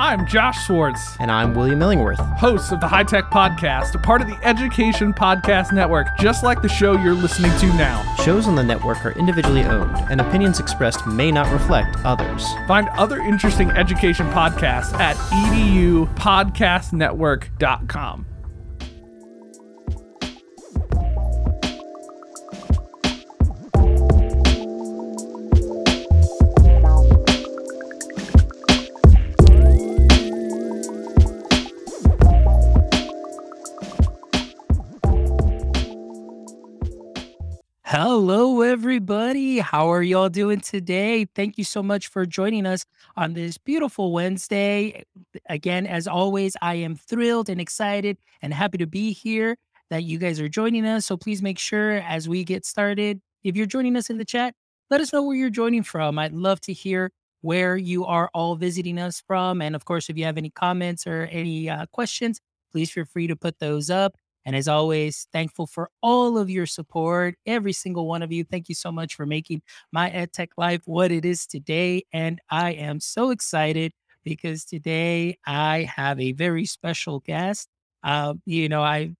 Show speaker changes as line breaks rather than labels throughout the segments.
I'm Josh Schwartz.
And I'm William Illingworth.
Hosts of the High Tech Podcast, a part of the Education Podcast Network, just like the show you're listening to now.
Shows on the network are individually owned, and opinions expressed may not reflect others.
Find other interesting education podcasts at edupodcastnetwork.com.
everybody. How are y'all doing today? Thank you so much for joining us on this beautiful Wednesday. Again, as always, I am thrilled and excited and happy to be here that you guys are joining us. So please make sure as we get started, if you're joining us in the chat, let us know where you're joining from. I'd love to hear where you are all visiting us from. And of course, if you have any comments or any uh, questions, please feel free to put those up. And as always, thankful for all of your support, every single one of you. Thank you so much for making my EdTech life what it is today. And I am so excited because today I have a very special guest. Uh, you know, I'm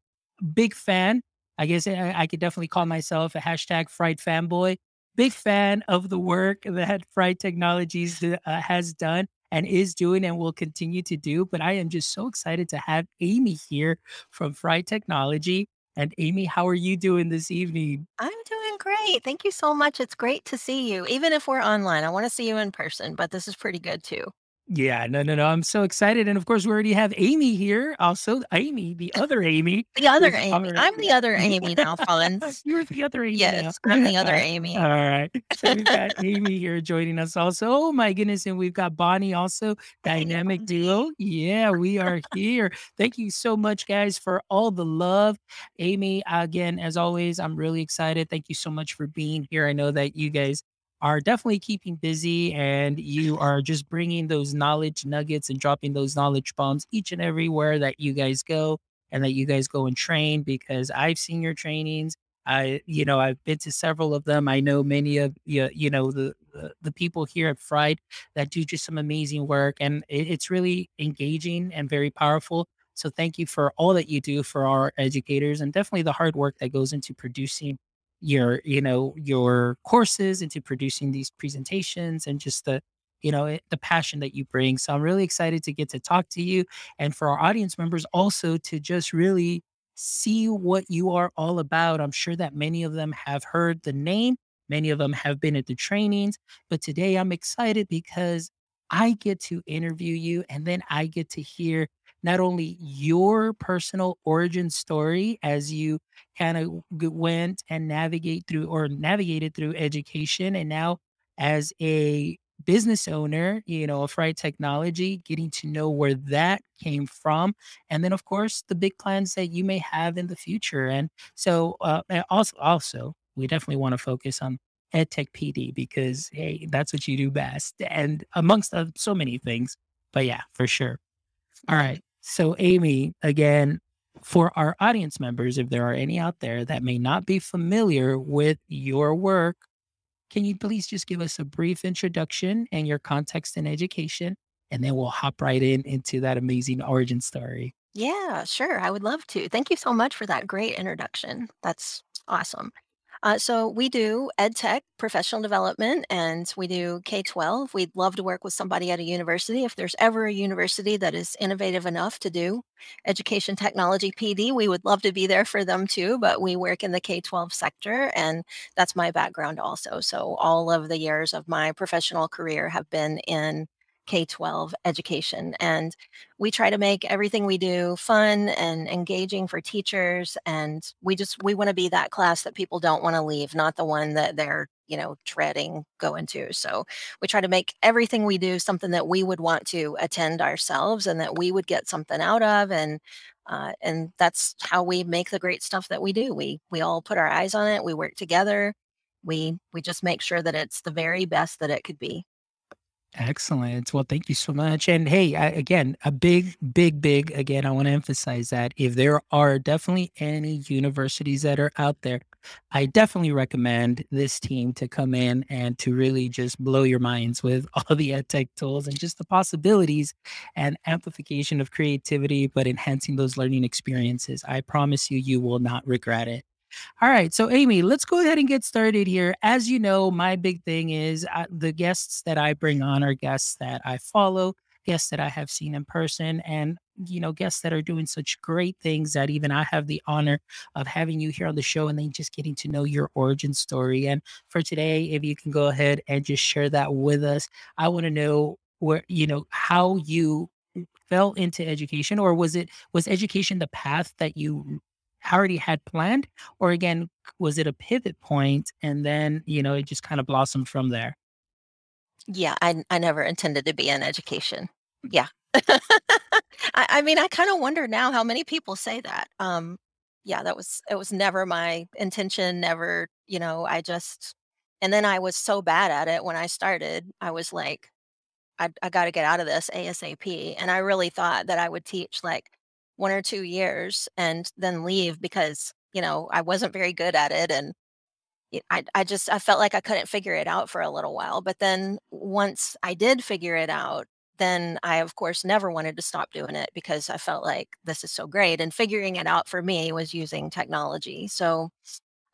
big fan. I guess I, I could definitely call myself a hashtag Fried fanboy. Big fan of the work that Fried Technologies uh, has done and is doing and will continue to do. But I am just so excited to have Amy here from Fried Technology. And Amy, how are you doing this evening?
I'm doing great. Thank you so much. It's great to see you. Even if we're online, I want to see you in person, but this is pretty good too.
Yeah, no, no, no. I'm so excited. And of course, we already have Amy here. Also, Amy, the other Amy.
The other Amy.
already-
I'm the other Amy now, Collins.
You're the other Amy. now.
I'm the other Amy.
All right. So we've got Amy here joining us also. Oh my goodness. And we've got Bonnie also, dynamic duo. Yeah, we are here. Thank you so much, guys, for all the love. Amy, again, as always, I'm really excited. Thank you so much for being here. I know that you guys are definitely keeping busy and you are just bringing those knowledge nuggets and dropping those knowledge bombs each and everywhere that you guys go and that you guys go and train because I've seen your trainings. I, you know, I've been to several of them. I know many of you, you know, the, the the people here at Fried that do just some amazing work, and it, it's really engaging and very powerful. So thank you for all that you do for our educators, and definitely the hard work that goes into producing your, you know, your courses, into producing these presentations, and just the you know the passion that you bring so i'm really excited to get to talk to you and for our audience members also to just really see what you are all about. I'm sure that many of them have heard the name, many of them have been at the trainings, but today I'm excited because I get to interview you and then I get to hear not only your personal origin story as you kind of went and navigate through or navigated through education and now as a business owner, you know, of Fried Technology, getting to know where that came from and then of course the big plans that you may have in the future and so uh, also also we definitely want to focus on edtech pd because hey that's what you do best and amongst uh, so many things but yeah for sure all right so amy again for our audience members if there are any out there that may not be familiar with your work can you please just give us a brief introduction and your context in education and then we'll hop right in into that amazing origin story.
Yeah, sure. I would love to. Thank you so much for that great introduction. That's awesome. Uh, so we do ed tech, professional development, and we do K 12. We'd love to work with somebody at a university. If there's ever a university that is innovative enough to do education technology PD, we would love to be there for them too. But we work in the K 12 sector, and that's my background also. So all of the years of my professional career have been in K 12 education. And we try to make everything we do fun and engaging for teachers. And we just, we want to be that class that people don't want to leave, not the one that they're, you know, dreading going to. So we try to make everything we do something that we would want to attend ourselves and that we would get something out of. And uh, and that's how we make the great stuff that we do. We we all put our eyes on it. We work together. We we just make sure that it's the very best that it could be.
Excellent. Well, thank you so much. And hey, I, again, a big, big, big, again, I want to emphasize that if there are definitely any universities that are out there I definitely recommend this team to come in and to really just blow your minds with all the ed tech tools and just the possibilities and amplification of creativity, but enhancing those learning experiences. I promise you, you will not regret it. All right. So, Amy, let's go ahead and get started here. As you know, my big thing is uh, the guests that I bring on are guests that I follow, guests that I have seen in person, and you know, guests that are doing such great things that even I have the honor of having you here on the show and then just getting to know your origin story. And for today, if you can go ahead and just share that with us, I want to know where, you know, how you fell into education or was it was education the path that you already had planned or again was it a pivot point and then you know it just kind of blossomed from there
Yeah, I I never intended to be in education. Yeah. I I mean, I kinda wonder now how many people say that. Um, yeah, that was it was never my intention, never, you know, I just and then I was so bad at it when I started, I was like, I I gotta get out of this ASAP. And I really thought that I would teach like 1 or 2 years and then leave because, you know, I wasn't very good at it and I, I just I felt like I couldn't figure it out for a little while. But then once I did figure it out, then I, of course, never wanted to stop doing it because I felt like this is so great. And figuring it out for me was using technology. So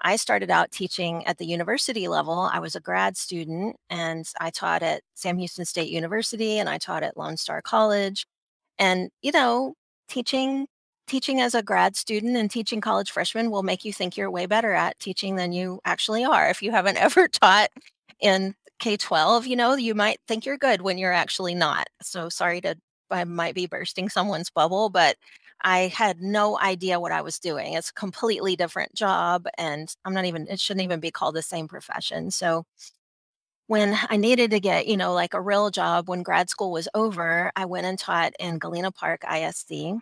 I started out teaching at the university level. I was a grad student and I taught at Sam Houston State University and I taught at Lone Star College. And, you know, teaching teaching as a grad student and teaching college freshmen will make you think you're way better at teaching than you actually are. If you haven't ever taught in K-12, you know, you might think you're good when you're actually not. So sorry to I might be bursting someone's bubble, but I had no idea what I was doing. It's a completely different job and I'm not even it shouldn't even be called the same profession. So when I needed to get, you know, like a real job when grad school was over, I went and taught in Galena Park ISD.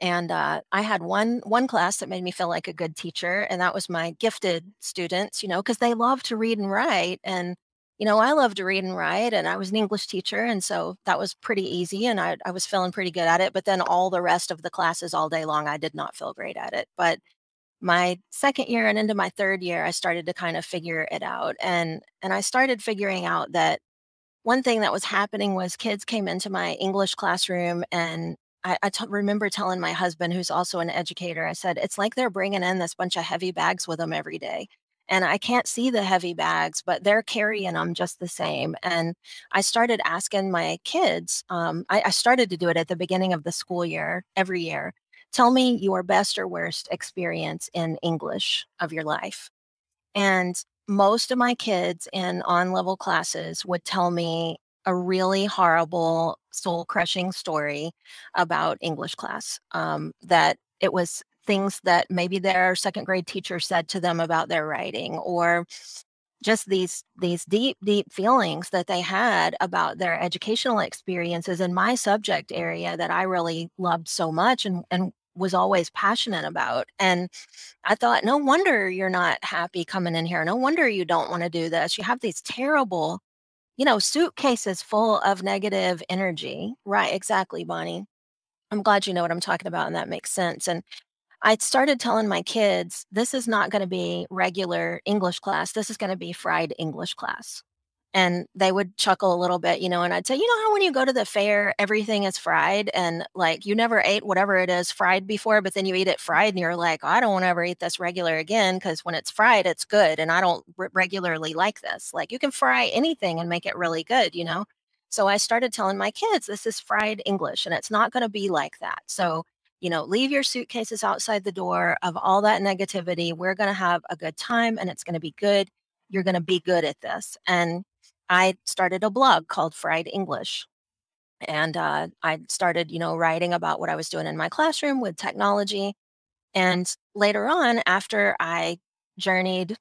And uh, I had one one class that made me feel like a good teacher, and that was my gifted students, you know, because they love to read and write. And, you know, I love to read and write, and I was an English teacher, and so that was pretty easy, and I, I was feeling pretty good at it. But then all the rest of the classes all day long, I did not feel great at it. But my second year and into my third year, I started to kind of figure it out, and and I started figuring out that one thing that was happening was kids came into my English classroom and I, I t- remember telling my husband, who's also an educator, I said, it's like they're bringing in this bunch of heavy bags with them every day. And I can't see the heavy bags, but they're carrying them just the same. And I started asking my kids, um, I, I started to do it at the beginning of the school year every year. Tell me your best or worst experience in English of your life. And most of my kids in on level classes would tell me a really horrible, soul crushing story about English class. Um, that it was things that maybe their second grade teacher said to them about their writing, or just these these deep, deep feelings that they had about their educational experiences in my subject area that I really loved so much and and was always passionate about. And I thought, no wonder you're not happy coming in here. No wonder you don't want to do this. You have these terrible you know, suitcases full of negative energy. Right, exactly, Bonnie. I'm glad you know what I'm talking about and that makes sense. And I started telling my kids, this is not going to be regular English class. This is going to be fried English class. And they would chuckle a little bit, you know, and I'd say, you know how when you go to the fair, everything is fried and like you never ate whatever it is fried before, but then you eat it fried and you're like, oh, I don't want to ever eat this regular again because when it's fried, it's good. And I don't r- regularly like this. Like you can fry anything and make it really good, you know? So I started telling my kids, this is fried English and it's not going to be like that. So, you know, leave your suitcases outside the door of all that negativity. We're going to have a good time and it's going to be good. You're going to be good at this. And I started a blog called Fried English. And uh, I started, you know, writing about what I was doing in my classroom with technology. And later on, after I journeyed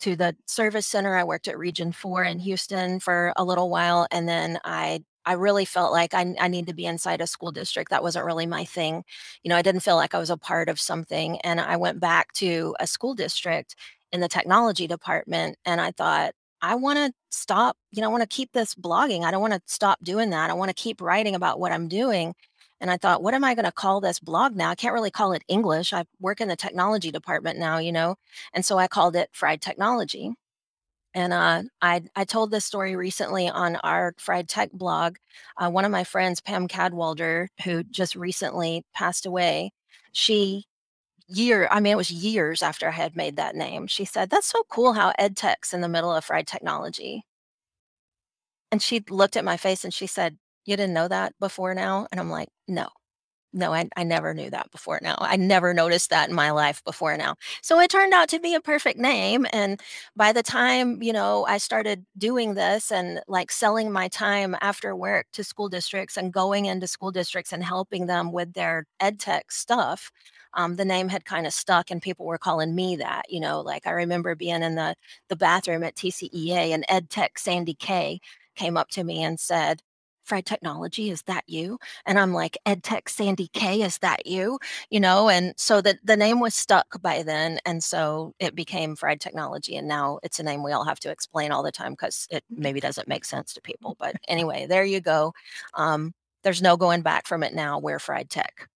to the service center, I worked at Region 4 in Houston for a little while. And then I I really felt like I, I need to be inside a school district. That wasn't really my thing. You know, I didn't feel like I was a part of something. And I went back to a school district in the technology department. And I thought, I want to stop, you know, I want to keep this blogging. I don't want to stop doing that. I want to keep writing about what I'm doing. And I thought, what am I going to call this blog now? I can't really call it English. I work in the technology department now, you know? And so I called it Fried Technology. And uh, I, I told this story recently on our Fried Tech blog. Uh, one of my friends, Pam Cadwalder, who just recently passed away, she year i mean it was years after i had made that name she said that's so cool how ed tech's in the middle of fried technology and she looked at my face and she said you didn't know that before now and i'm like no no, I, I never knew that before now. I never noticed that in my life before now. So it turned out to be a perfect name. And by the time, you know, I started doing this and like selling my time after work to school districts and going into school districts and helping them with their ed tech stuff, um, the name had kind of stuck and people were calling me that, you know, like I remember being in the, the bathroom at TCEA and ed tech Sandy K came up to me and said, Fried Technology, is that you? And I'm like, EdTech Sandy K, is that you? You know, and so the, the name was stuck by then. And so it became Fried Technology. And now it's a name we all have to explain all the time because it maybe doesn't make sense to people. But anyway, there you go. Um, there's no going back from it now. We're Fried Tech.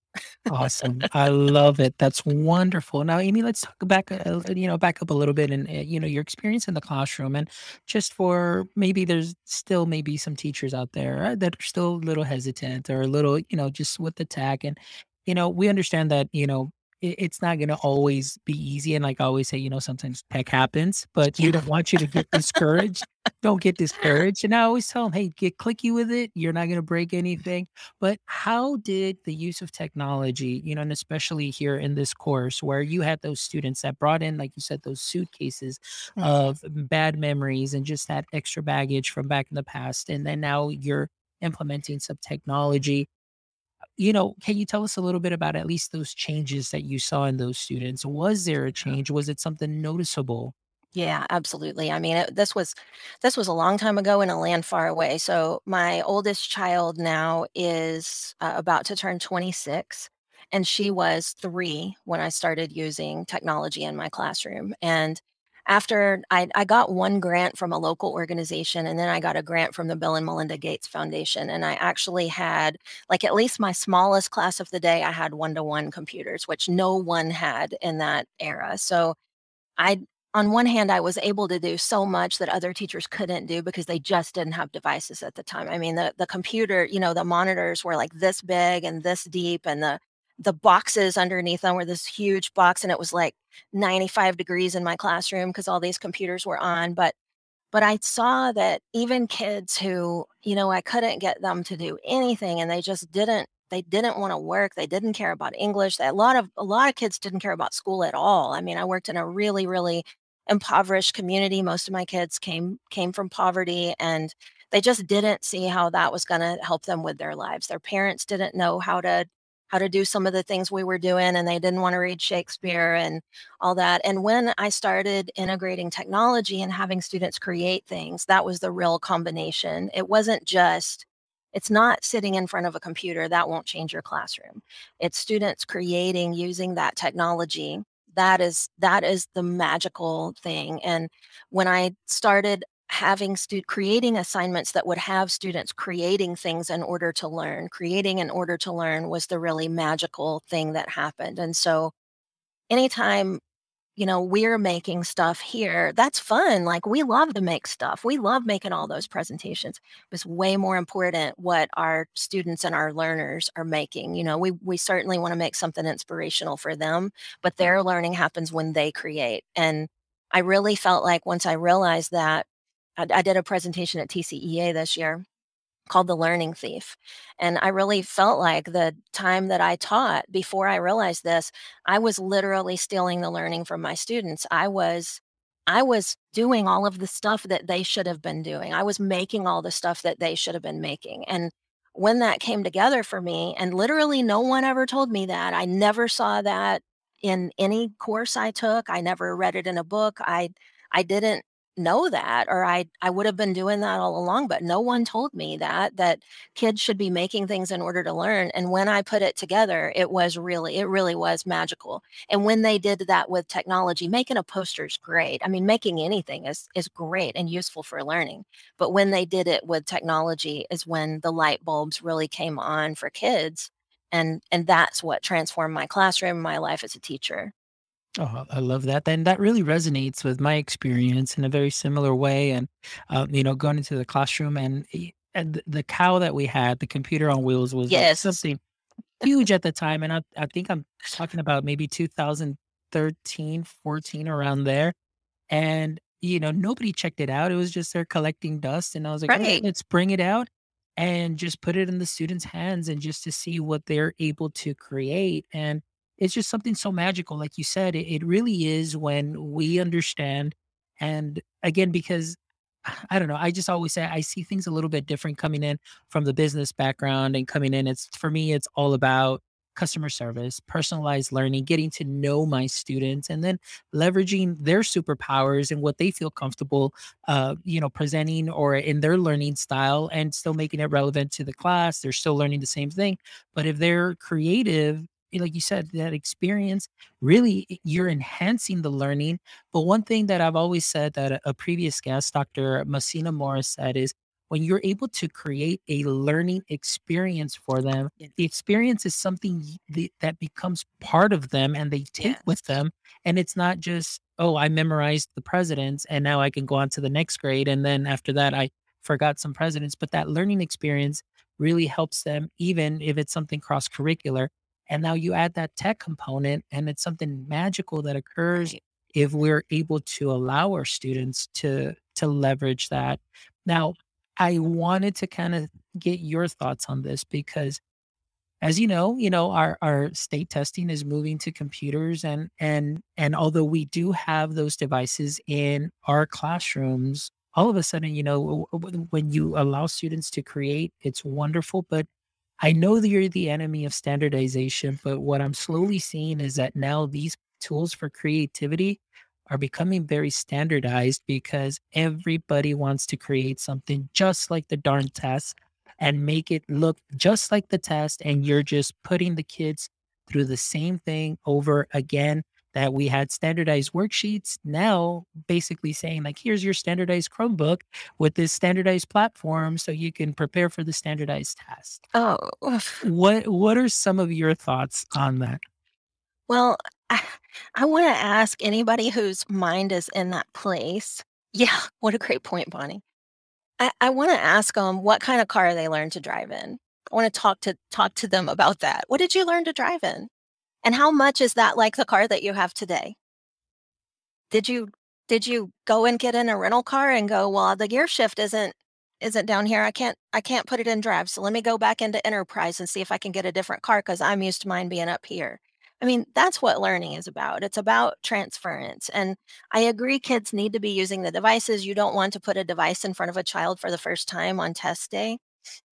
Awesome. I love it. That's wonderful. Now, Amy, let's talk back, uh, you know, back up a little bit and, uh, you know, your experience in the classroom. And just for maybe there's still maybe some teachers out there uh, that are still a little hesitant or a little, you know, just with the tech. And, you know, we understand that, you know, it, it's not going to always be easy. And like I always say, you know, sometimes tech happens, but we don't want you to get discouraged. don't get discouraged. And I always tell them, hey, get clicky with it. You're not going to break anything. But how did the use of technology, you know, and especially here in this course where you had those students that brought in, like you said, those suitcases mm. of bad memories and just that extra baggage from back in the past. And then now you're implementing some technology you know, can you tell us a little bit about at least those changes that you saw in those students? Was there a change? Was it something noticeable?
Yeah, absolutely. I mean, it, this was this was a long time ago in a land far away. So my oldest child now is uh, about to turn 26, and she was three when I started using technology in my classroom. And after I, I got one grant from a local organization and then I got a grant from the Bill and Melinda Gates Foundation. And I actually had, like, at least my smallest class of the day, I had one to one computers, which no one had in that era. So I, on one hand, I was able to do so much that other teachers couldn't do because they just didn't have devices at the time. I mean, the, the computer, you know, the monitors were like this big and this deep, and the the boxes underneath them were this huge box and it was like 95 degrees in my classroom because all these computers were on but but i saw that even kids who you know i couldn't get them to do anything and they just didn't they didn't want to work they didn't care about english a lot of a lot of kids didn't care about school at all. I mean i worked in a really really impoverished community. Most of my kids came came from poverty and they just didn't see how that was going to help them with their lives. Their parents didn't know how to how to do some of the things we were doing and they didn't want to read Shakespeare and all that. And when I started integrating technology and having students create things, that was the real combination. It wasn't just it's not sitting in front of a computer that won't change your classroom. It's students creating using that technology. That is that is the magical thing. And when I started having stu- creating assignments that would have students creating things in order to learn. Creating in order to learn was the really magical thing that happened and so anytime you know we're making stuff here that's fun like we love to make stuff. We love making all those presentations it's way more important what our students and our learners are making you know we we certainly want to make something inspirational for them but their learning happens when they create and i really felt like once i realized that I, did a presentation at TCEA this year called The Learning Thief. And I really felt like the time that I taught before I realized this, I was literally stealing the learning from my students. I was I was doing all of the stuff that they should have been doing. I was making all the stuff that they should have been making. And when that came together for me, and literally no one ever told me that, I never saw that in any course I took. I never read it in a book. I I didn't know that or I I would have been doing that all along but no one told me that that kids should be making things in order to learn and when I put it together it was really it really was magical and when they did that with technology making a poster is great I mean making anything is is great and useful for learning but when they did it with technology is when the light bulbs really came on for kids and and that's what transformed my classroom, my life as a teacher.
Oh, I love that. Then that really resonates with my experience in a very similar way. And, um, you know, going into the classroom and, e- and th- the cow that we had, the computer on wheels was like
Yes.
something huge at the time. And I, I think I'm talking about maybe 2013, 14, around there. And, you know, nobody checked it out. It was just there collecting dust. And I was like, "All right,
Right.
let's bring it out and just put it in the students' hands and just to see what they're able to create. And it's just something so magical. Like you said, it, it really is when we understand. And again, because I don't know, I just always say I see things a little bit different coming in from the business background and coming in. It's for me, it's all about customer service, personalized learning, getting to know my students, and then leveraging their superpowers and what they feel comfortable, uh, you know, presenting or in their learning style, and still making it relevant to the class. They're still learning the same thing, but if they're creative. Eh, Like you said, that experience really you're enhancing the learning. But one thing that I've always said that a, a previous guest, Dr. Messina Morris, said is when you're able to create a learning experience for them,
Yes.
the experience is something that becomes part of them and they take with them and it's not just oh i memorized the presidents and now i can go on to the next grade and then after that i forgot some presidents but that learning experience really helps them even if it's something cross curricular and now you add that tech component and it's something magical that occurs if we're able to allow our students to to leverage that. Now i wanted to kind of get your thoughts on this because as you know, you know, our our state testing is moving to computers and and and although we do have those devices in our classrooms, all of a sudden, you know, when you allow students to create, it's wonderful, but I know that you're the enemy of standardization, but what I'm slowly seeing is that now these tools for creativity are becoming very standardized because everybody wants to create something just like the darn test and make it look just like the test. And you're just putting the kids through the same thing over again. That we had standardized worksheets, now basically saying, like, here's your standardized Chromebook with this standardized platform so you can prepare for the standardized test.
Oh,
What what are some of your thoughts on that?
well, I, I want to ask anybody whose mind is in that place. Yeah, what a great point, Bonnie. I, I want to ask them what kind of car they learned to drive in. I want to talk to talk to them about that. What did you learn to drive in? And how much is that like the car that you have today? Did you did you go and get in a rental car and go, well, the gear shift isn't isn't down here. I can't I can't put it in drive. So let me go back into enterprise and see if I can get a different car because I'm used to mine being up here. I mean, that's what learning is about. It's about transference. And I agree kids need to be using the devices. You don't want to put a device in front of a child for the first time on test day.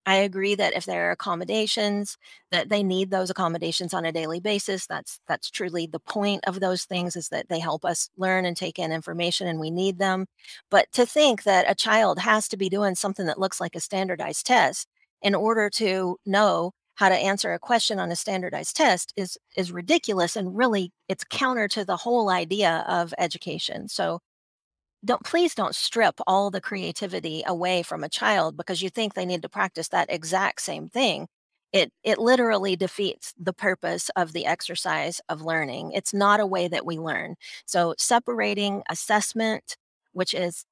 I agree that if there are accommodations, that they need those accommodations on a daily basis. That's that's truly the point of those things is that they help us learn and take in information and we need them. But to think that a child has to be doing something that looks like a standardized test in order to know how to answer a question on a standardized test is is ridiculous and really it's counter to the whole idea of education. So don't please don't strip all the creativity away from a child because you think they need to practice that exact same thing. It it literally defeats the purpose of the exercise of learning. It's not a way that we learn. So separating assessment which is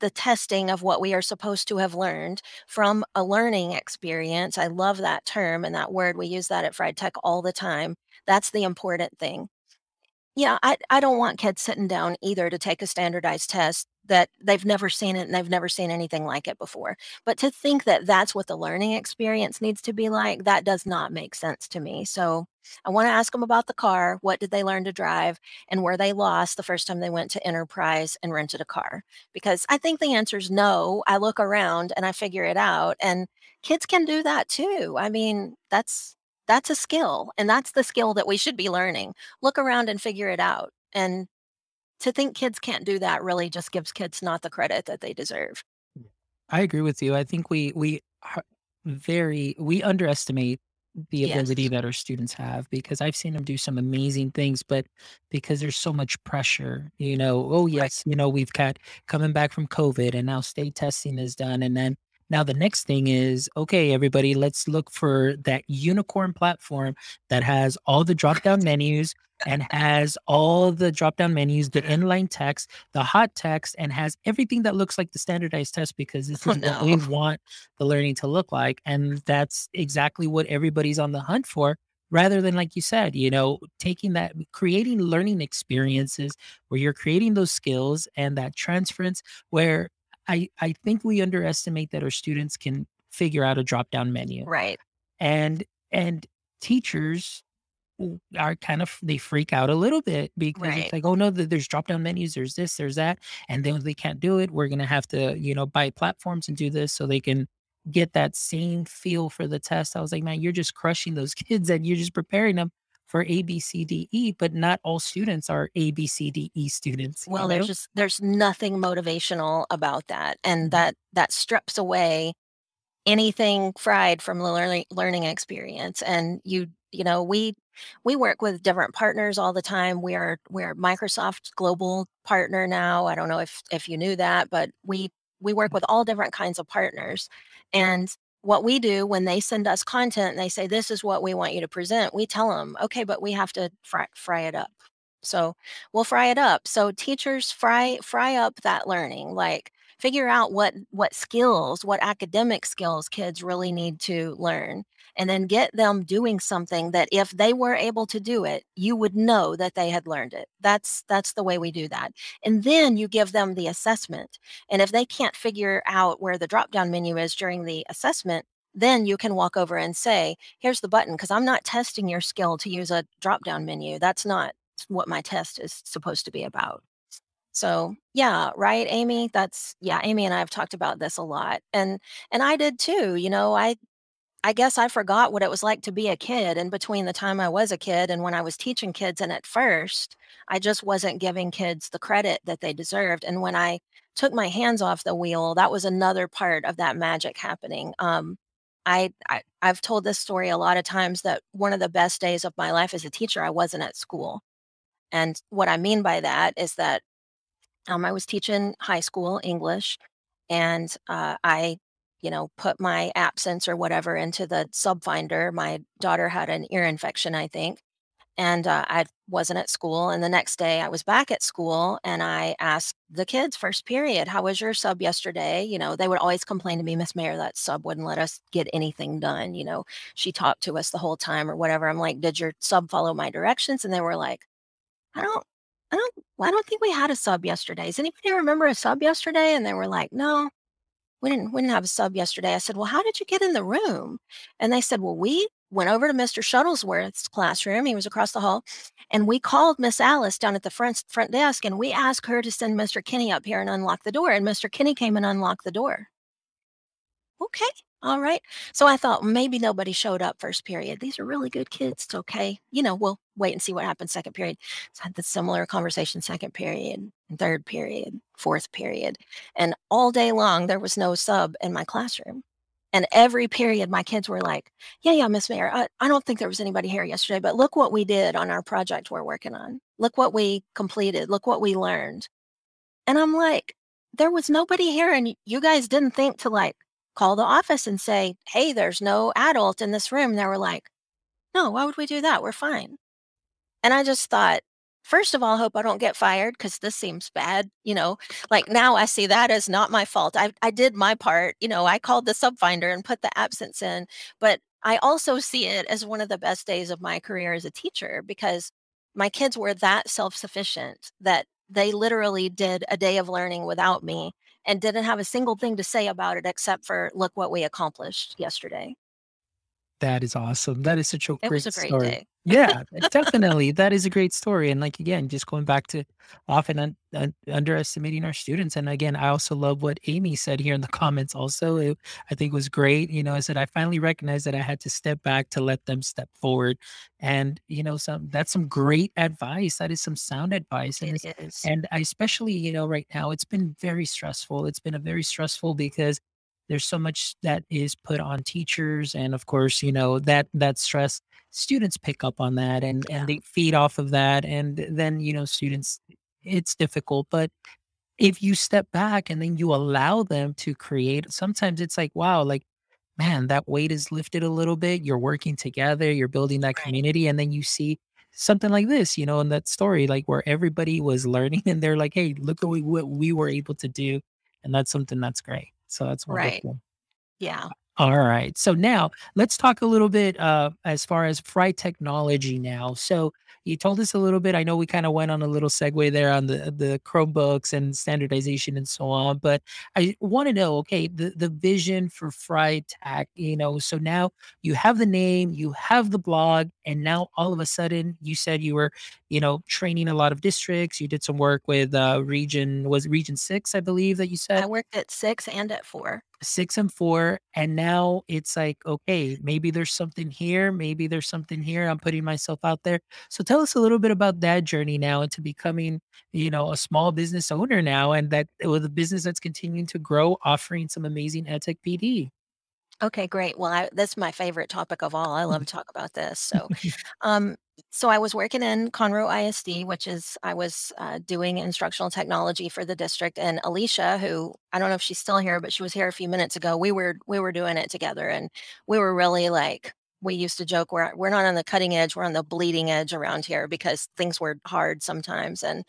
the testing of what we are supposed to have learned from a learning experience i love that term and that word we use that at fried tech all the time that's the important thing yeah, I I don't want kids sitting down either to take a standardized test that they've never seen it and they've never seen anything like it before. But to think that that's what the learning experience needs to be like, that does not make sense to me. So I want to ask them about the car. What did they learn to drive? And were they lost the first time they went to Enterprise and rented a car? Because I think the answer is no. I look around and I figure it out. And kids can do that too. I mean, that's that's a skill and that's the skill that we should be learning look around and figure it out. And to think kids can't do that really just gives kids not the credit that they deserve.
I agree with you. I think we we are very we underestimate the ability
Yes.
that our students have because I've seen them do some amazing things, but because there's so much pressure, you know, oh
Right.
yes, you know, we've got coming back from COVID and now state testing is done and then Now, the next thing is okay, everybody, let's look for that unicorn platform that has all the drop down menus and has all the drop down menus, the inline text, the hot text, and has everything that looks like the standardized test because this
Oh
is what we want the learning to look like. And that's exactly what everybody's on the hunt for. Rather than, like you said, you know, taking that, creating learning experiences where you're creating those skills and that transference where I I think we underestimate that our students can figure out a drop down menu.
Right.
And and teachers are kind of they freak out a little bit because it's like, oh no, th- there's drop down menus, there's this, there's that, and then they can't do it. We're gonna have to, you know, buy platforms and do this so they can get that same feel for the test. I was like, man, you're just crushing those kids and you're just preparing them for A, B, C, D, E, but not all students are A, B, C, D, E students,
Well, there's just there's nothing motivational about that, and
Mhm.
that that strips away anything fried from the learning learning experience. And you you know we we work with different partners all the time. We are we're Microsoft global partner now. I don't know if if you knew that, but we we work with all different kinds of partners. And what we do when they send us content and they say this is what we want you to present, we tell them, okay, but we have to fry, fry it up. So we'll fry it up. So teachers fry fry up that learning. Like figure out what what skills, what academic skills kids really need to learn and then get them doing something that if they were able to do it, you would know that they had learned it. That's that's the way we do that. And then you give them the assessment. And if they can't figure out where the drop down menu is during the assessment, then you can walk over and say, here's the button because I'm not testing your skill to use a drop down menu. That's not what my test is supposed to be about. So, yeah, right, Amy? That's yeah, Amy and I have talked about this a lot. And and I did too, you know, I I guess I forgot what it was like to be a kid And between the time I was a kid and when I was teaching kids and at first, I just wasn't giving kids the credit that they deserved. And when I took my hands off the wheel, that was another part of that magic happening. Um I, I I've told this story a lot of times that one of the best days of my life as a teacher, I wasn't at school. And what I mean by that is that um, I was teaching high school English, and uh, I, you know, put my absence or whatever into the sub finder. My daughter had an ear infection, I think, and uh, I wasn't at school. And the next day, I was back at school, and I asked the kids first period, "How was your sub yesterday?" You know, they would always complain to me, Miss Mayor, that sub wouldn't let us get anything done. You know, she talked to us the whole time or whatever. I'm like, "Did your sub follow my directions?" And they were like I don't I don't I don't think we had a sub yesterday. Does anybody remember a sub yesterday? And they were like, "No, we didn't we didn't have a sub yesterday." I said, "Well, how did you get in the room?" And they said, "Well, we went over to Mr. Shuttlesworth's classroom. He was across the hall, and we called Miss Alice down at the front front desk, and we asked her to send Mr. Kinney up here and unlock the door. And Mr. Kinney came and unlocked the door." Okay. All right. So I thought maybe nobody showed up first period. These are really good kids. It's okay. You know, we'll wait and see what happens second period. So I had the similar conversation second period, third period, fourth period. And all day long there was no sub in my classroom. And every period my kids were like, Yeah, yeah, Miss Mayor, I, I don't think there was anybody here yesterday, but look what we did on our project we're working on. Look what we completed. Look what we learned. And I'm like, there was nobody here, and you guys didn't think to like call the office and say, hey, there's no adult in this room. They were like, no, why would we do that? We're fine. And I just thought, first of all, hope I don't get fired because this seems bad. You know, like now I see that as not my fault. I, I did my part. You know, I called the subfinder and put the absence in. But I also see it as one of the best days of my career as a teacher because my kids were that self sufficient that they literally did a day of learning without me and didn't have a single thing to say about it except for look what we accomplished yesterday.
That is awesome. That is such a
It was
great
a great
story.
day.
Yeah, uh, definitely. That is a great story. And like again, just going back to often un- un- underestimating our students. And again, I also love what Amy said here in the comments. Also, it, I think was great. You know, I said I finally recognized that I had to step back to let them step forward. And you know, some that's some great advice. That is some sound advice. And it's and I especially you know right now it's been very stressful. It's been a very stressful because there's so much that is put on teachers and of course you know that that stress students pick up on that and
Yeah.
and they feed off of that and then you know students it's difficult but if you step back and then you allow them to create, sometimes it's like, wow, like, man, that weight is lifted a little bit. You're working together, you're building that
Right.
community. And then you see something like this, you know, in that story, like where everybody was learning and they're like, hey, look at what we were able to do. And that's something that's great. So that's
Right.
wonderful.
Yeah.
All right. So now let's talk a little bit uh, as far as fried technology now. So you told us a little bit. I know we kind of went on a little segue there on the the Chromebooks and standardization and so on, but I want to know, okay, the the vision for Fried Tech, you know, so now you have the name, you have the blog, and now all of a sudden you said you were, you know, training a lot of districts. You did some work with uh region was region 6, I believe that you said.
I worked at six and at four.
6 and 4 and now it's like okay maybe there's something here maybe there's something here i'm putting myself out there. So tell us a little bit about that journey now into becoming you know a small business owner now and that with a business that's continuing to grow offering some amazing edtech pd
Okay, great. Well, I, that's my favorite topic of all. I love to talk about this. So, um, so I was working in Conroe ISD, which is I was uh, doing instructional technology for the district, and Alicia, who I don't know if she's still here, but she was here a few minutes ago. We were we were doing it together, and we were really like we used to joke we're we're not on the cutting edge, we're on the bleeding edge around here because things were hard sometimes, and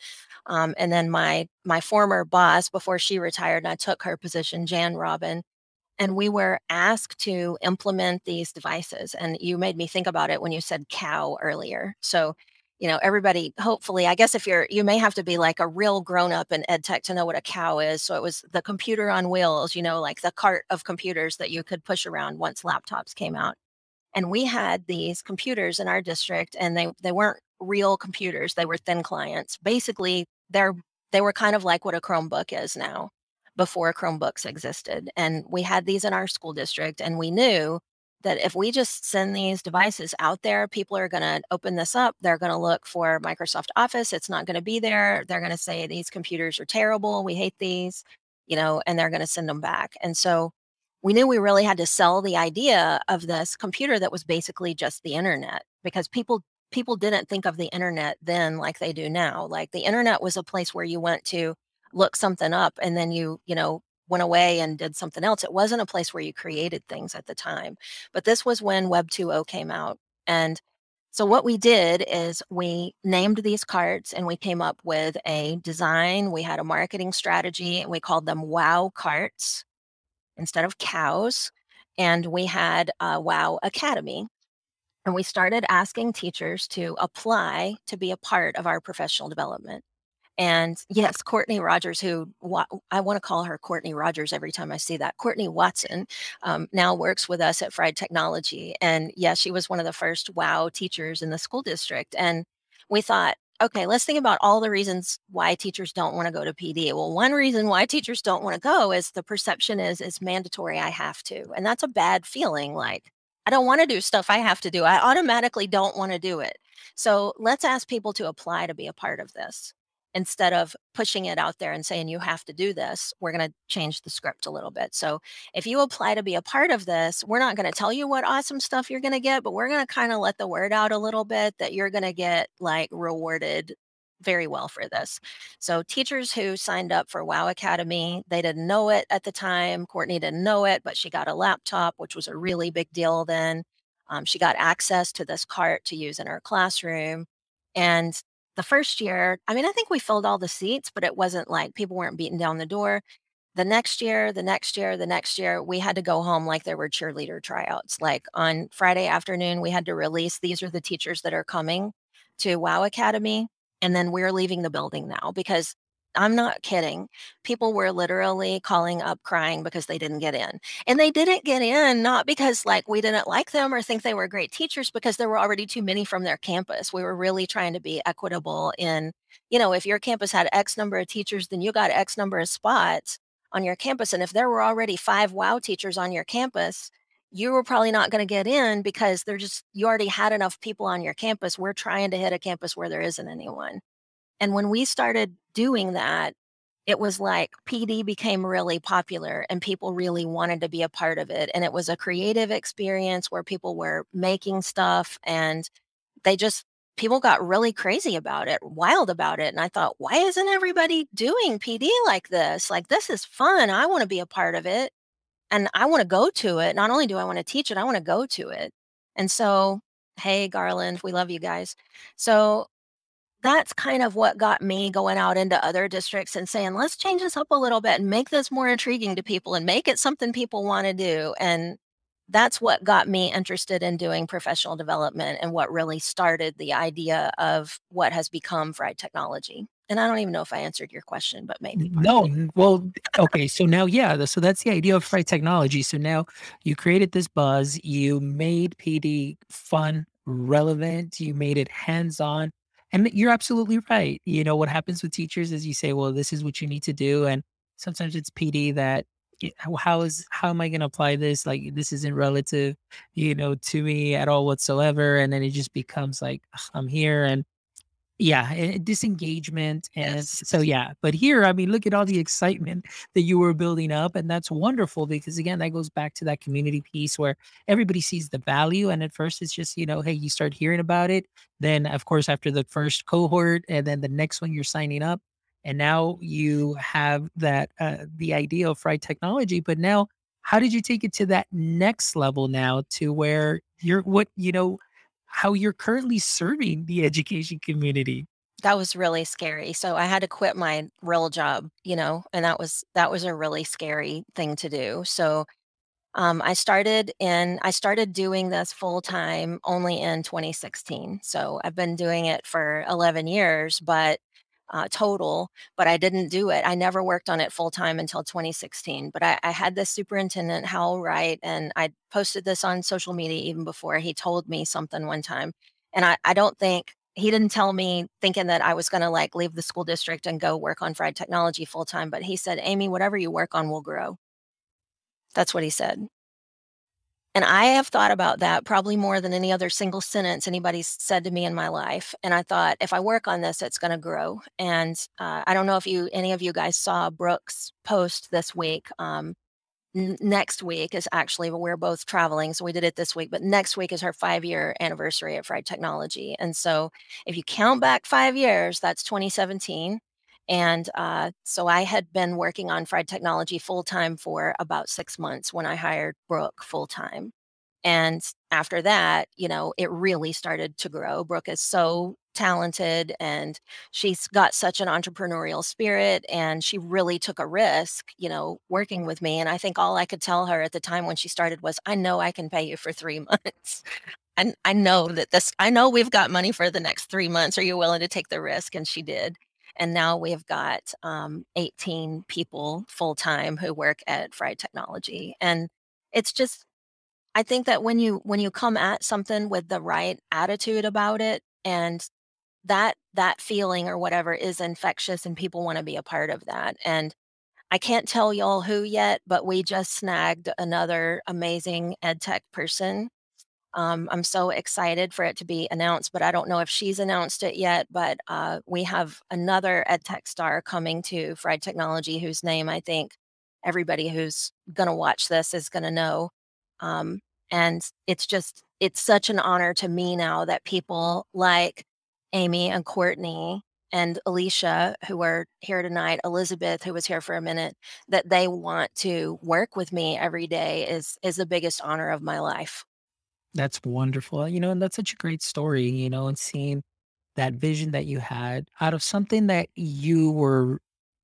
um, and then my my former boss before she retired, and I took her position, Jan Robin and we were asked to implement these devices and you made me think about it when you said cow earlier. So you know everybody hopefully i guess if you're you may have to be like a real grown up in ed tech to know what a cow is. So it was the computer on wheels you know like the cart of computers that you could push around once laptops came out. And we had these computers in our district and they they weren't real computers they were thin clients. Basically they're they were kind of like what a chromebook is now before chromebooks existed and we had these in our school district and we knew that if we just send these devices out there people are going to open this up they're going to look for microsoft office it's not going to be there they're going to say these computers are terrible we hate these you know and they're going to send them back and so we knew we really had to sell the idea of this computer that was basically just the internet because people people didn't think of the internet then like they do now like the internet was a place where you went to look something up and then you you know went away and did something else it wasn't a place where you created things at the time but this was when web 2.0 came out and so what we did is we named these carts and we came up with a design we had a marketing strategy and we called them wow carts instead of cows. And we had a WOW Academy. And we started asking teachers to apply to be a part of our professional development. And yes, Courtney Rogers, who I want to call her Courtney Rogers every time I see that. Courtney Watson um, now works with us at Fried Technology. And yes, she was one of the first WOW teachers in the school district. And we thought, okay, let's think about all the reasons why teachers don't want to go to PD. Well, one reason why teachers don't want to go is the perception is it's mandatory, I have to. And that's a bad feeling. Like, I don't want to do stuff I have to do. I automatically don't want to do it. So let's ask people to apply to be a part of this instead of pushing it out there and saying you have to do this we're going to change the script a little bit. So if you apply to be a part of this we're not going to tell you what awesome stuff you're going to get but we're going to kind of let the word out a little bit that you're going to get like rewarded very well for this. So teachers who signed up for wow academy they didn't know it at the time courtney didn't know it but she got a laptop which was a really big deal then. Um, she got access to this cart to use in her classroom and the first year, I mean, I think we filled all the seats, but it wasn't like people weren't beating down the door. The next year, the next year, the next year, we had to go home like there were cheerleader tryouts. Like on Friday afternoon, we had to release these are the teachers that are coming to WOW Academy. And then we're leaving the building now because I'm not kidding. People were literally calling up crying because they didn't get in. And they didn't get in not because like we didn't like them or think they were great teachers because there were already too many from their campus. We were really trying to be equitable in, you know, if your campus had X number of teachers, then you got X number of spots on your campus. And if there were already five WOW teachers on your campus, you were probably not going to get in because they're just you already had enough people on your campus. We're trying to hit a campus where there isn't anyone. And when we started doing that, it was like PD became really popular and people really wanted to be a part of it. And it was a creative experience where people were making stuff and they just, people got really crazy about it, wild about it. And I thought, why isn't everybody doing PD like this? Like, this is fun. I want to be a part of it and I want to go to it. Not only do I want to teach it, I want to go to it. And so, hey, Garland, we love you guys. So that's kind of what got me going out into other districts and saying, let's change this up a little bit and make this more intriguing to people and make it something people want to do. And that's what got me interested in doing professional development and what really started the idea of what has become fried technology. And I don't even know if I answered your question, but maybe.
No, well, okay. So now, yeah, so that's the idea of fried technology. So now you created this buzz, you made PD fun, relevant, you made it hands on. And you're absolutely right. You know, what happens with teachers is you say, well, this is what you need to do. And sometimes it's PD that how is how am I going to apply this? Like this isn't relative, you know, to me at all whatsoever. And then it just becomes like I'm here and yeah, disengagement. And yes. so, yeah, but here, I mean, look at all the excitement that you were building up. And that's wonderful because, again, that goes back to that community piece where everybody sees the value. And at first, it's just, you know, hey, you start hearing about it. Then, of course, after the first cohort, and then the next one, you're signing up. And now you have that, uh, the idea of fried technology. But now, how did you take it to that next level now to where you're what, you know, how you're currently serving the education community.
That was really scary. So I had to quit my real job, you know, and that was that was a really scary thing to do. So um, I started in I started doing this full time only in 2016. So I've been doing it for 11 years, but uh, total, but I didn't do it. I never worked on it full time until 2016. But I, I had this superintendent, Howell Wright, and I posted this on social media even before he told me something one time. And I, I don't think he didn't tell me thinking that I was going to like leave the school district and go work on fried technology full time. But he said, Amy, whatever you work on will grow. That's what he said. And I have thought about that probably more than any other single sentence anybody's said to me in my life. And I thought, if I work on this, it's going to grow. And uh, I don't know if you, any of you guys saw Brooke's post this week. Um, n- next week is actually we're both traveling, so we did it this week. But next week is her five-year anniversary of Fried Technology. And so, if you count back five years, that's 2017. And uh, so I had been working on fried technology full time for about six months when I hired Brooke full time. And after that, you know, it really started to grow. Brooke is so talented and she's got such an entrepreneurial spirit and she really took a risk, you know, working with me. And I think all I could tell her at the time when she started was, I know I can pay you for three months. and I know that this, I know we've got money for the next three months. Are you willing to take the risk? And she did. And now we've got um, 18 people full time who work at Fried Technology. And it's just, I think that when you when you come at something with the right attitude about it and that that feeling or whatever is infectious and people want to be a part of that and i can't tell y'all who yet but we just snagged another amazing ed tech person um, I'm so excited for it to be announced, but I don't know if she's announced it yet. But uh, we have another EdTech star coming to Fried Technology, whose name I think everybody who's going to watch this is going to know. Um, and it's just, it's such an honor to me now that people like Amy and Courtney and Alicia, who are here tonight, Elizabeth, who was here for a minute, that they want to work with me every day is is the biggest honor of my life.
That's wonderful. You know, and that's such a great story, you know, and seeing that vision that you had out of something that you were,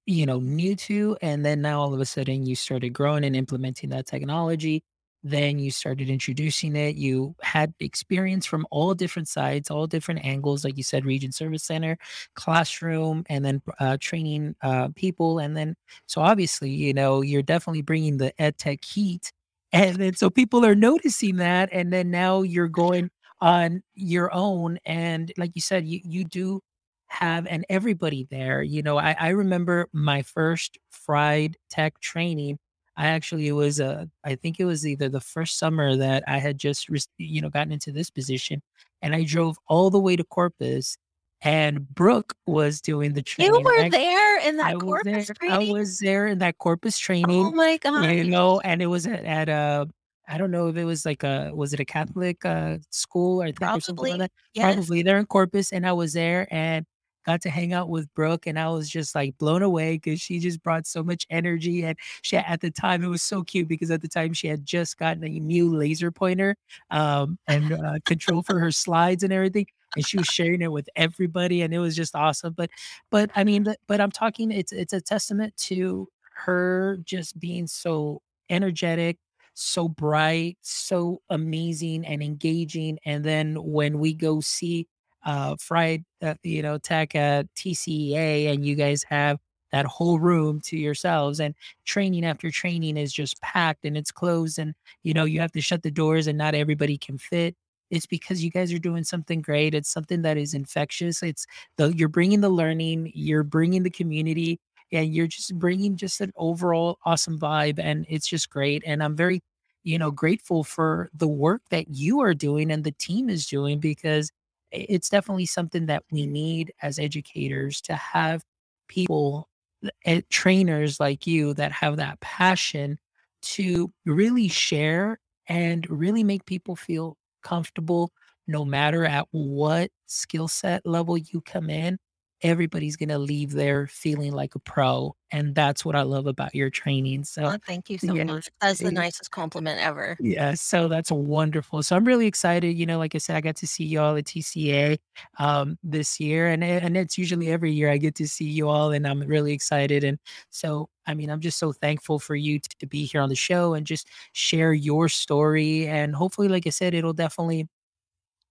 you know, new to. And then now all of a sudden you started growing and implementing that technology. Then you started introducing it. You had experience from all different sides, all different angles, like you said, region service center, classroom, and then uh, training uh, people. And then, so obviously, you know, you're definitely bringing the ed tech heat and then so people are noticing that, and then now you're going on your own. And like you said, you you do have and everybody there. You know, I, I remember my first fried tech training. I actually it was a I think it was either the first summer that I had just you know gotten into this position, and I drove all the way to Corpus and Brooke was doing the training.
You were there in that
I
corpus
there.
training?
I was there in that corpus training.
Oh my god!
You know, and it was at, at a I don't know if it was like a was it a Catholic, uh, school, I or something like
Probably,
that?
yes.
Probably, they're in Corpus, and I was there and got to hang out with Brooke, and I was just, like, blown away because she just brought so much energy, and she at the time, it was so cute because at the time, she had just gotten a new laser pointer, um, and, uh, control for her slides and everything, and she was sharing it with everybody, and it was just awesome, but but, I mean, but I'm talking it's it's a testament to her just being so energetic, so bright, so amazing and engaging, and then when we go see, uh, Fried uh, you know, Tech at TCEA and you guys have that whole room to yourselves, and training after training is just packed and it's closed and, you know, you have to shut the doors and not everybody can fit. It's because you guys are doing something great, it's something that is infectious, it's the you're bringing the learning, you're bringing the community, and you're just bringing just an overall awesome vibe, and it's just great, and I'm very, you know, grateful for the work that you are doing and the team is doing because it's definitely something that we need as educators to have people, eh, trainers like you that have that passion to really share and really make people feel comfortable no matter at what skill set level you come in, everybody's gonna leave there feeling like a pro, and that's what I love about your training, so,
Aw, thank you so
yeah,
much. That's the nicest compliment ever.
Yeah, so that's wonderful, so I'm really excited, you know, like I said, I got to see y'all at TCEA, um, this year, and and it's usually every year I get to see you all, and I'm really excited, and so, I mean, I'm just so thankful for you t to be here on the show and just share your story, and hopefully, like I said, it'll definitely,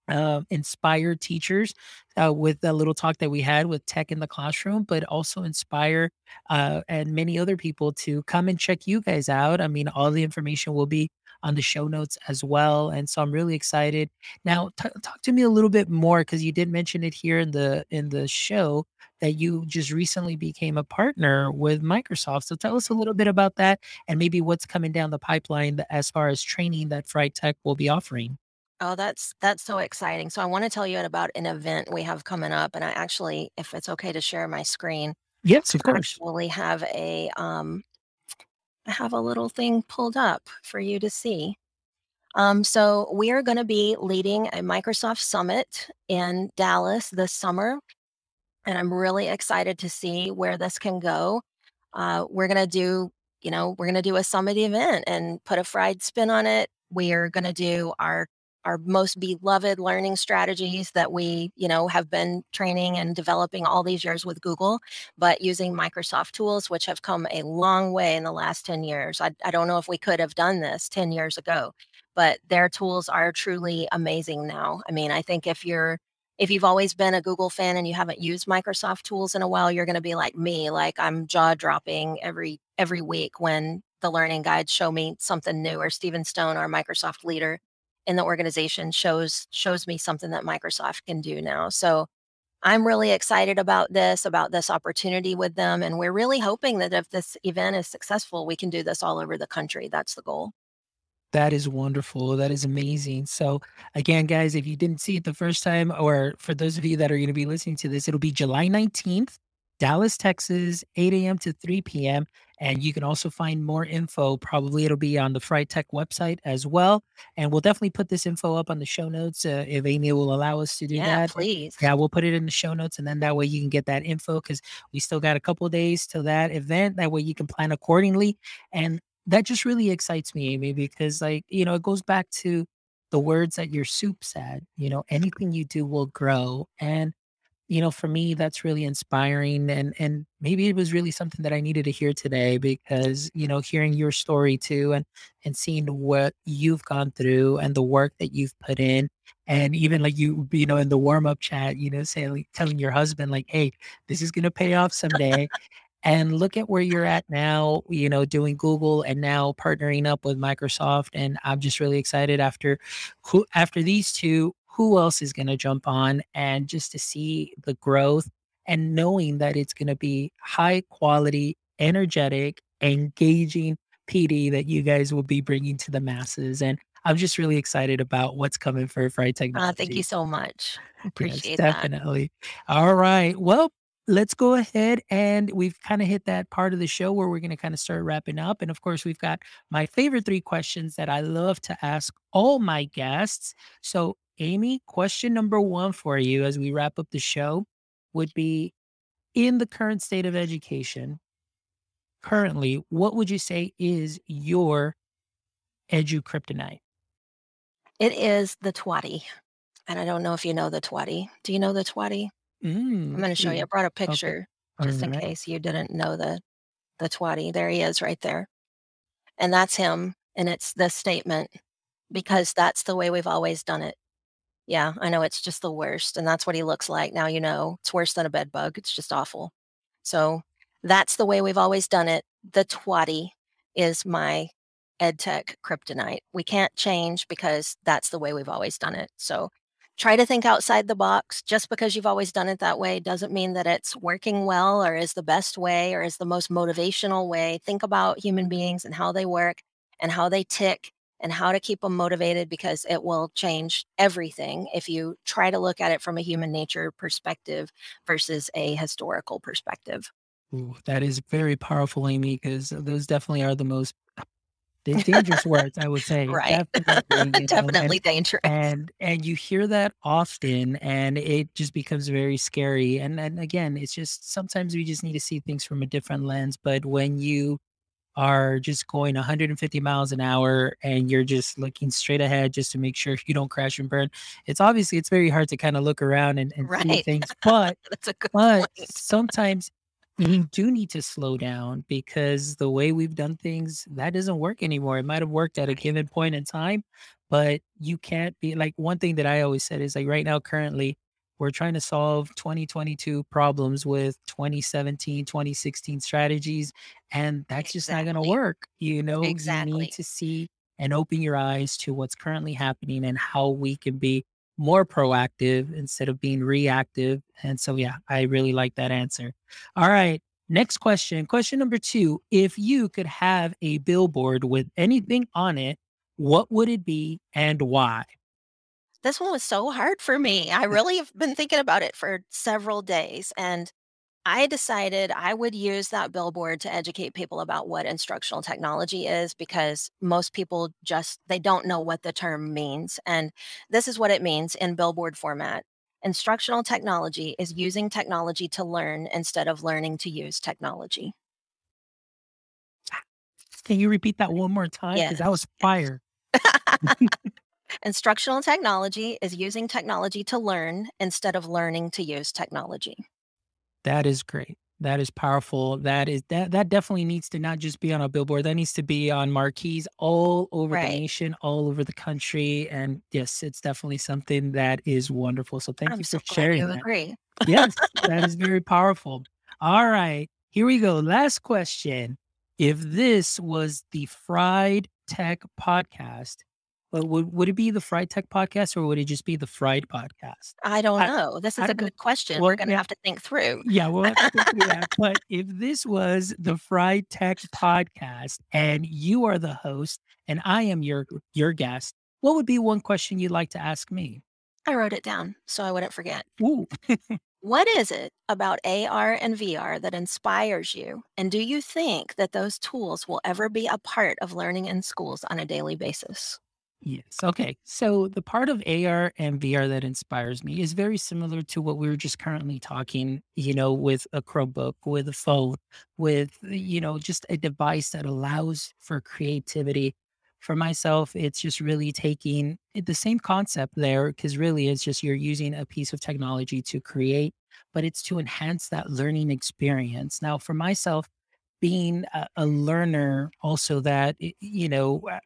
uh, inspire teachers, uh, with the little talk that we had with tech in the classroom, but also inspire, uh, and many other people to come and check you guys out, I mean, all the information will be on the show notes as well, and so I'm really excited. Now, ta talk to me a little bit more because you did mention it here in the in the show that you just recently became a partner with Microsoft, so tell us a little bit about that and maybe what's coming down the pipeline as far as training that Fried Tech will be offering.
Oh, that's that's so exciting, so I wanna tell you about an event we have coming up, and I actually, if it's okay to share my screen,
Yes, of
I
course.
actually have a, um I have a little thing pulled up for you to see. Um, so we are gonna be leading a Microsoft Summit in Dallas this summer, and I'm really excited to see where this can go. Uh, we're gonna do you know, we're gonna do a summit event and put a fried spin on it. We're gonna do our our most beloved learning strategies that we, you know, have been training and developing all these years with Google, but using Microsoft tools, which have come a long way in the last 10 years. I I don't know if we could have done this 10 years ago, but their tools are truly amazing now. I mean, I think if you're if you've always been a Google fan and you haven't used Microsoft tools in a while, you're gonna be like me, like, I'm jaw-dropping every every week when the learning guides show me something new, or Steven Stone, our Microsoft leader in the organization, shows shows me something that Microsoft can do now, so I'm really excited about this, about this opportunity with them, and we're really hoping that if this event is successful, we can do this all over the country, that's the goal.
That is wonderful, that is amazing, so, again, guys, if you didn't see it the first time, or for those of you that are gonna be listening to this, it'll be July 19th, Dallas, Texas, 8 AM to 3 PM, and you can also find more info, probably it'll be on the Fried Tech website as well, and we'll definitely put this info up on the show notes, uh, if Amy will allow us to do
Yeah,
that.
please.
Yeah, we'll put it in the show notes, and then that way you can get that info because we still got a couple days till that event, that way you can plan accordingly, and that just really excites me, Amy, because, like, you know, it goes back to the words that your soup said, you know, "Anything you do will grow," and, you know, for me, that's really inspiring, and and maybe it was really something that I needed to hear today because, you know, hearing your story too and and seeing what you've gone through and the work that you've put in, and even, like, you you know, in the warm-up chat, you know, saying like telling your husband, like, "Hey, this is gonna pay off someday," and look at where you're at now, you know, doing Google and now partnering up with Microsoft, and I'm just really excited after after these 2, who else is gonna jump on, and just to see the growth and knowing that it's gonna be high quality, energetic, engaging PD that you guys will be bringing to the masses, and I'm just really excited about what's coming for Fried
Uh, thank you so much.
Yes,
Appreciate that.
definitely. Alright, well, let's go ahead and we've kind of hit that part of the show where we're going to kind of start wrapping up. And of course, we've got my favorite three questions that I love to ask all my guests. So, Amy, question number one for you as we wrap up the show would be in the current state of education, currently, what would you say is your edu kryptonite?
It is the twatty. And I don't know if you know the twatty. Do you know the twatty? I'm
Mm,
gonna show you. I
mm,
brought a
okay.
picture
All
just in
right.
case you didn't know the the twatty. There he is right there. And that's him. And it's the statement because that's the way we've always done it. Yeah, I know it's just the worst. And that's what he looks like. Now you know it's worse than a bed bug. It's just awful. So that's the way we've always done it. The twatty is my EdTech kryptonite. We can't change because that's the way we've always done it. So try to think outside the box. Just because you've always done it that way doesn't mean that it's working well or is the best way or is the most motivational way. Think about human beings and how they work and how they tick and how to keep them motivated because it will change everything if you try to look at it from a human nature perspective versus a historical perspective.
Ooh, that is very powerful, Amy, because those definitely are the most dangerous words, I would say.
Right.
Definitely, you know, and
Definitely dangerous.
and and you hear that often and it just becomes very scary and and again it's just sometimes we just need to see things from a different lens but when you are just going 150 miles an hour and you're just looking straight ahead just to make sure you don't crash and burn it's obviously it's very hard to kind of look around and, and see things but
That's a good
but
point.
sometimes you do need to slow down because the way we've done things, that doesn't work anymore. It might have worked at a given point in time, but you can't be like one thing that I always said is like right now, currently, we're trying to solve 2022 problems with 2017, 2016 strategies, and that's just not going to work. You know, you
Exactly.
need to see and open your eyes to what's currently happening and how we can be more proactive instead of being reactive. And so, yeah, I really like that answer. All right. Next question. Question number two. If you could have a billboard with anything on it, what would it be and why?
This one was so hard for me. I really have been thinking about it for several days. And I decided I would use that billboard to educate people about what instructional technology is because most people just they don't know what the term means. And this is what it means in billboard format. Instructional technology is using technology to learn instead of learning to use technology.
Ah, can you repeat that one more time? Because that was fire.
Instructional technology is using technology to learn instead of learning to use technology.
That is great. That is powerful. That is that that definitely needs to not just be on a billboard. That needs to be on marquees all over the nation, all over the country. And yes, it's definitely something that is wonderful. So thank
I'm
you
so
for sharing
you
that.
agree.
Yes, that is very powerful. All right, here we go. Last question. If this was the Fried Tech podcast, well, would, would it be the Fried Tech podcast or would it just be the Fried podcast?
I don't
I,
know. This is
I
a good question. We're going to have to think through.
yeah, we'll have to think through that. But if this was the Fried Tech podcast and you are the host and I am your your guest, what would be one question you'd like to ask me?
I wrote it down so I wouldn't forget.
Ooh,
What is it about AR and VR that inspires you? And do you think that those tools will ever be a part of learning in schools on a daily basis?
Yes. Okay. So the part of AR and VR that inspires me is very similar to what we were just currently talking, you know, with a Chromebook, with a phone, with, you know, just a device that allows for creativity. For myself, it's just really taking the same concept there, because really it's just you're using a piece of technology to create, but it's to enhance that learning experience. Now, for myself, being a, a learner, also that, you know, uh,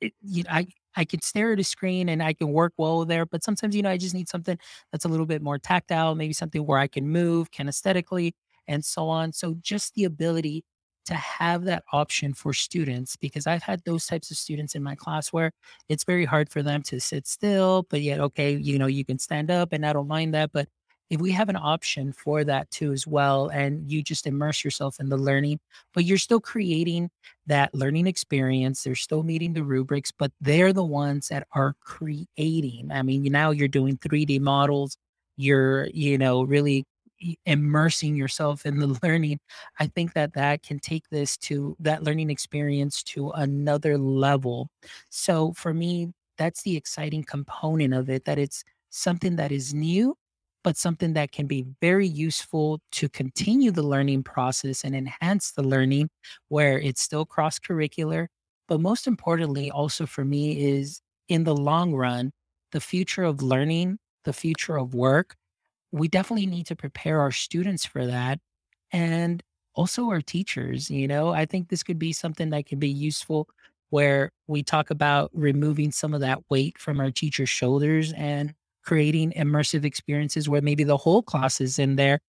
it, you know, I I can stare at a screen and I can work well there, but sometimes you know I just need something that's a little bit more tactile, maybe something where I can move, kinesthetically and so on. So just the ability to have that option for students, because I've had those types of students in my class where it's very hard for them to sit still, but yet okay, you know, you can stand up, and I don't mind that, but we have an option for that too as well, and you just immerse yourself in the learning, but you're still creating that learning experience. They're still meeting the rubrics, but they're the ones that are creating. I mean, now you're doing 3D models. You're, you know, really immersing yourself in the learning, I think that that can take this to that learning experience to another level. So for me, that's the exciting component of it that it's something that is new, but something that can be very useful to continue the learning process and enhance the learning where it's still cross curricular. But most importantly, also for me, is in the long run, the future of learning, the future of work we definitely need to prepare our students for that and also our teachers you know i think this could be something that could be useful where we talk about removing some of that weight from our teachers shoulders and creating immersive experiences where maybe the whole class is in there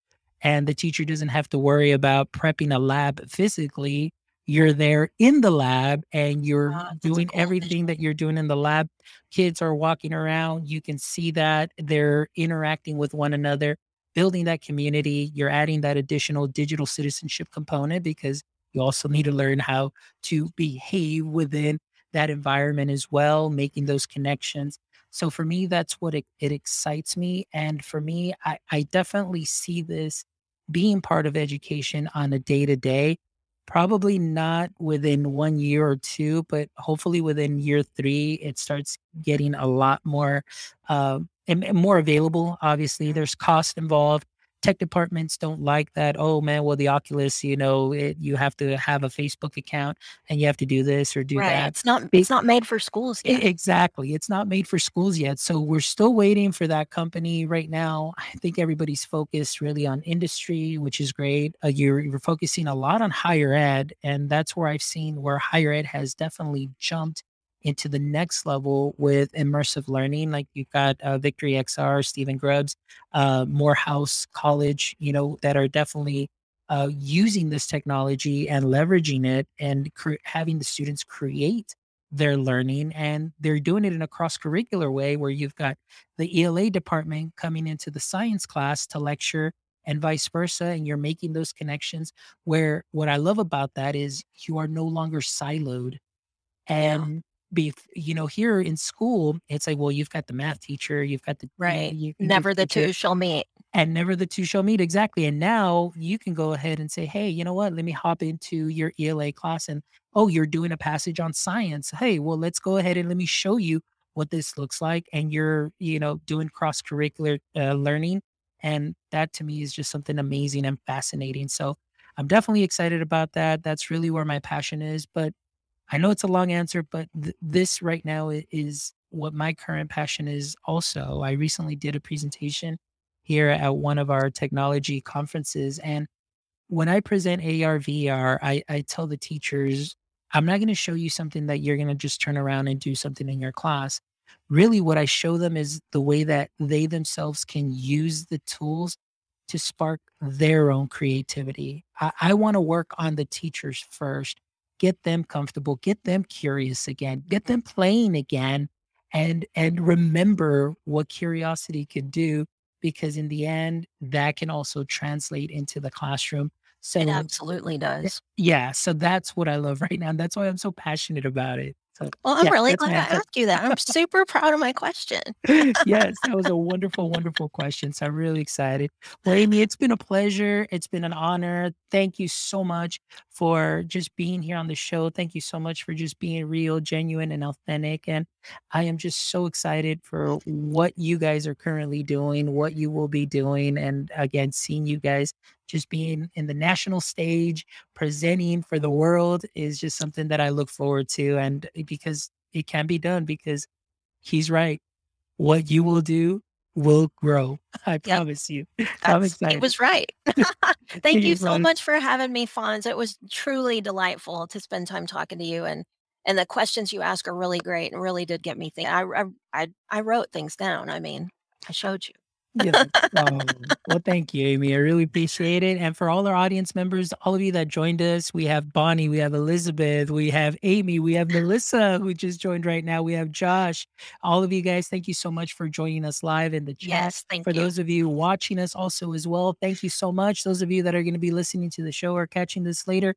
and the teacher doesn't have to worry about prepping a lab physically. You're there in the lab and you're
Ah,
doing
cool
everything that you're doing in the lab. Kids are walking around. You can see that. They're interacting with one another building that community. You're adding that additional digital citizenship component because you also need to learn how to behave within that environment as well making those connections so for me that's what it, it excites me and for me I, I definitely see this being part of education on a day to day Probably not within 1 year or 2, but hopefully within year 3, it starts getting a lot more, um, and and more available. Obviously, there's cost involved. Tech departments don't like that, "Oh, man, well, the Oculus, you know, it you have to have a Facebook account, and you have to do this or do
Right.
that."
It's not it's not made for schools yet.
exactly, it's not made for schools yet, so we're still waiting for that company right now. I think everybody's focused really on industry, which is great. Uh, you're you're focusing a lot on higher ed, and that's where I've seen where higher ed has definitely jumped into the next level with immersive learning. Like you've got uh, Victory XR, Stephen Grubbs, uh, Morehouse College, you know, that are definitely uh, using this technology and leveraging it and cre- having the students create their learning and they're doing it in a cross curricular way where you've got the ELA department coming into the science class to lecture and vice versa and you're making those connections where what I love about that is you are no longer siloed and be you know here in school it's like well you've got the math teacher you've got the
Right.
you,
Never the
teacher
two shall meet.
and never the two shall meet exactly and now you can go ahead and say hey you know what let me hop into your ela class and oh you're doing a passage on science hey well let's go ahead and let me show you what this looks like and you're you know doing cross curricular uh, learning and that to me is just something amazing and fascinating so i'm definitely excited about that that's really where my passion is but I know it's a long answer, but th- this right now is what my current passion is also. I recently did a presentation here at one of our technology conferences. And when I present AR, VR, I, I tell the teachers, I'm not going to show you something that you're going to just turn around and do something in your class. Really, what I show them is the way that they themselves can use the tools to spark their own creativity. I, I want to work on the teachers first get them comfortable, get them curious again, get them playing again and and remember what curiosity could do because in the end that can also translate into the classroom. So it
absolutely
eh,
does.
yeah, so that's what I love right now. And that's why I'm so passionate about it. So
Well, I'm
yeah,
really glad I asked you that. I'm super proud of my question.
yes, that was a wonderful, wonderful question. So I'm really excited. Well, Amy, it's been a pleasure. It's been an honor. Thank you so much for just being here on the show. Thank you so much for just being real, genuine, and authentic. And I am just so excited for what you guys are currently doing, what you will be doing. And again, seeing you guys just being in the national stage, presenting for the world is just something that I look forward to. And because it can be done, because he's right what you will do will grow. I
Yep.
promise you. I'm
That's he was right. Thank you so
welcome.
much for having me, Fonz. It was truly delightful to spend time talking to you and and the questions you ask are really great and really did get me thinking. I I, I wrote things down. I mean, I showed you.
Yeah. Oh, well, thank you, Amy. I really appreciate it. And for all our audience members, all of you that joined us, we have Bonnie, we have Elizabeth, we have Amy, we have Melissa, who just joined right now. We have Josh. All of you guys, thank you so much for joining us live in the chat.
Yes, thank
For
you.
those of you watching us also as well, thank you so much. Those of you that are going to be listening to the show or catching this later,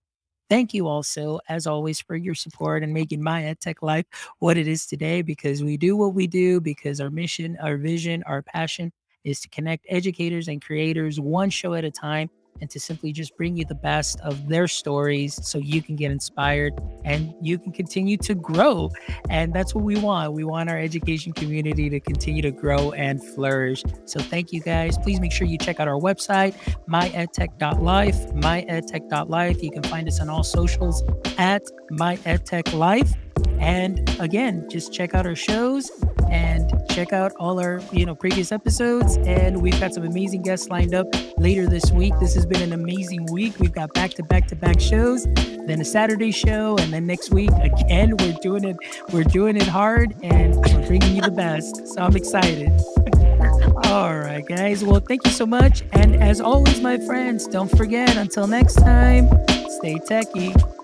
thank you also, as always, for your support and making my EdTech life what it is today because we do what we do because our mission, our vision, our passion is to connect educators and creators one show at a time and to simply just bring you the best of their stories so you can get inspired and you can continue to grow. And that's what we want. We want our education community to continue to grow and flourish. So thank you guys. Please make sure you check out our website, myedtech.life, myedtech.life. You can find us on all socials at myedtechlife. And again, just check out our shows and check out all our you know previous episodes. And we've got some amazing guests lined up later this week. This has been an amazing week. We've got back to back to back shows then a saturday show and then next week again we're doing it we're doing it hard and we're bringing you the best. So i'm excited. All right guys. Well thank you so much. And as always my friends don't forget until next time stay techie